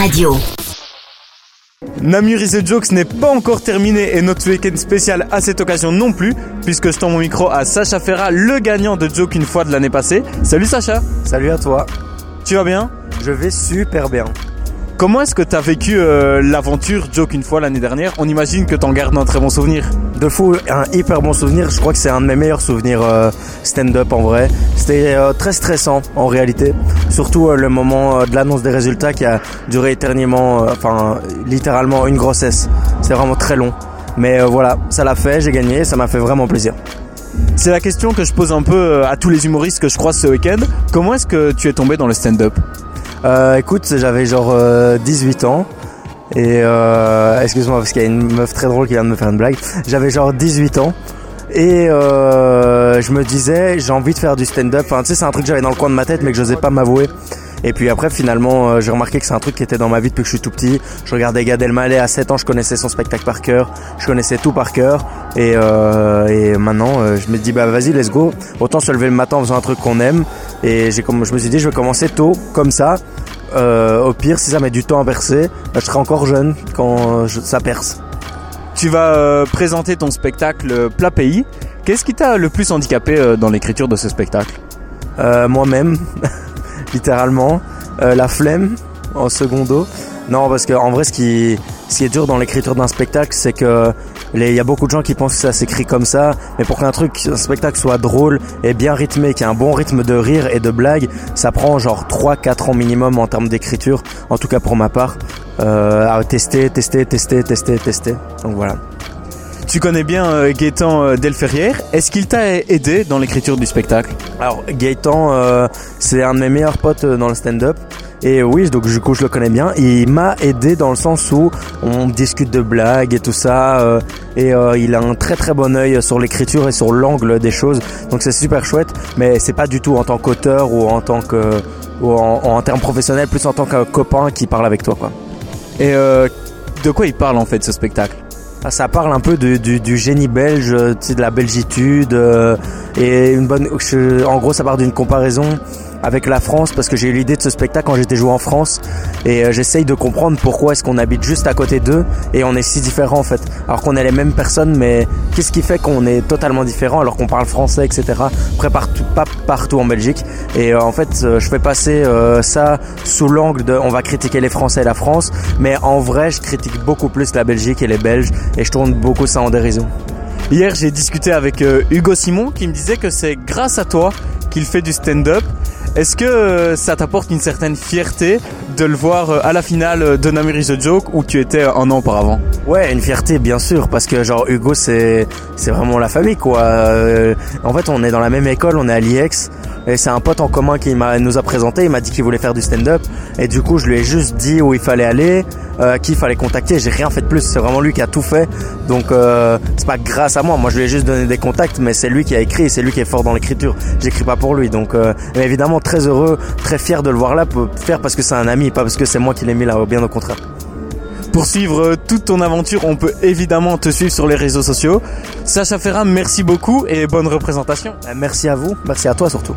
Radio. Namur is a Jokes n'est pas encore terminé et notre week-end spécial à cette occasion non plus, puisque je tends mon micro à Sacha Ferra, le gagnant de Joke une fois de l'année passée. Salut Sacha Salut à toi, Tu vas bien? Je vais super bien. Comment est-ce que tu as vécu euh, l'aventure Joke une fois l'année dernière? On imagine que t'en gardes un très bon souvenir. De fou, un hyper bon souvenir, je crois que c'est un de mes meilleurs souvenirs euh, stand-up en vrai. C'était euh, très stressant en réalité, surtout euh, le moment euh, de l'annonce des résultats qui a duré éternellement, euh, enfin littéralement une grossesse. C'est vraiment très long. Mais voilà, ça l'a fait, j'ai gagné, ça m'a fait vraiment plaisir. C'est la question que je pose un peu à tous les humoristes que je croise ce week-end. Comment est-ce que tu es tombé dans le stand-up? Écoute, j'avais genre euh, 18 ans. Et euh, excuse-moi parce qu'il y a une meuf très drôle qui vient de me faire une blague. J'avais genre 18 ans. Et euh, je me disais, j'ai envie de faire du stand-up. Enfin, tu sais, c'est un truc que j'avais dans le coin de ma tête, mais que j'osais pas m'avouer. Et puis après, finalement, euh, j'ai remarqué que c'est un truc qui était dans ma vie depuis que je suis tout petit. Je regardais Gad Elmaleh à 7 ans, je connaissais son spectacle par cœur. Je connaissais tout par cœur. Et, euh, et maintenant, je me dis, bah vas-y, let's go. Autant se lever le matin en faisant un truc qu'on aime. Et j'ai je me suis dit, je vais commencer tôt, comme ça. Au pire, si ça met du temps à percer, bah, je serai encore jeune quand ça perce. Tu vas euh, présenter ton spectacle euh, Plat Pays. Qu'est-ce qui t'a le plus handicapé euh, dans l'écriture de ce spectacle? Moi-même, littéralement, la flemme en secondo. Non, parce que en vrai, ce qui, est dur dans l'écriture d'un spectacle, c'est que il y a beaucoup de gens qui pensent que ça s'écrit comme ça, mais pour qu'un truc, un spectacle soit drôle et bien rythmé, qu'il y ait un bon rythme de rire et de blague, ça prend genre 3-4 ans minimum en termes d'écriture, en tout cas pour ma part, à tester, tester, tester, tester, tester. Donc voilà. Tu connais bien euh, Gaëtan euh, Delferrière. Est-ce qu'il t'a aidé dans l'écriture du spectacle? Alors Gaëtan, euh, c'est un de mes meilleurs potes euh, dans le stand-up. Et oui, donc du coup je le connais bien. Il m'a aidé dans le sens où on discute de blagues et tout ça. euh, et euh, il a un très très bon œil sur l'écriture et sur l'angle des choses. Donc c'est super chouette. Mais c'est pas du tout en tant qu'auteur ou en tant que ou en termes professionnels, plus en tant qu'un copain qui parle avec toi quoi. Et euh, de quoi il parle en fait ce spectacle? Ça parle un peu du, génie belge, euh, de la belgitude euh, et une bonne. en gros, ça part d'une comparaison avec la France parce que j'ai eu l'idée de ce spectacle quand j'étais joué en France et euh, j'essaye de comprendre pourquoi est-ce qu'on habite juste à côté d'eux et on est si différents en fait. Alors qu'on est les mêmes personnes, mais qu'est-ce qui fait qu'on est totalement différents alors qu'on parle français, etc. Après pas partout en Belgique. Et euh, en fait, euh, je fais passer ça sous l'angle de, on va critiquer les Français et la France, mais en vrai, je critique beaucoup plus la Belgique et les Belges et je tourne beaucoup ça en dérision. Hier, j'ai discuté avec Hugo Simon qui me disait que c'est grâce à toi qu'il fait du stand-up. Est-ce que euh, ça t'apporte une certaine fierté de le voir euh, à la finale de Namur is a Joke où tu étais un an auparavant? Ouais, une fierté bien sûr parce que genre Hugo c'est c'est vraiment la famille quoi. Euh, en fait, on est dans la même école, on est à l'IEX et c'est un pote en commun qui m'a nous a présenté, il m'a dit qu'il voulait faire du stand-up et du coup, je lui ai juste dit où il fallait aller, euh, qui il fallait contacter, j'ai rien fait de plus, c'est vraiment lui qui a tout fait. Donc euh, c'est pas grâce à moi, moi je lui ai juste donné des contacts mais c'est lui qui a écrit, c'est lui qui est fort dans l'écriture. J'écris pas pour lui. Donc euh, mais évidemment très heureux, très fier de le voir là, pour faire parce que c'est un ami, pas parce que c'est moi qui l'ai mis là, bien au contraire. Pour suivre euh, toute ton aventure, on peut évidemment te suivre sur les réseaux sociaux. Sacha Ferra, merci beaucoup et bonne représentation. Merci à vous, merci à toi surtout.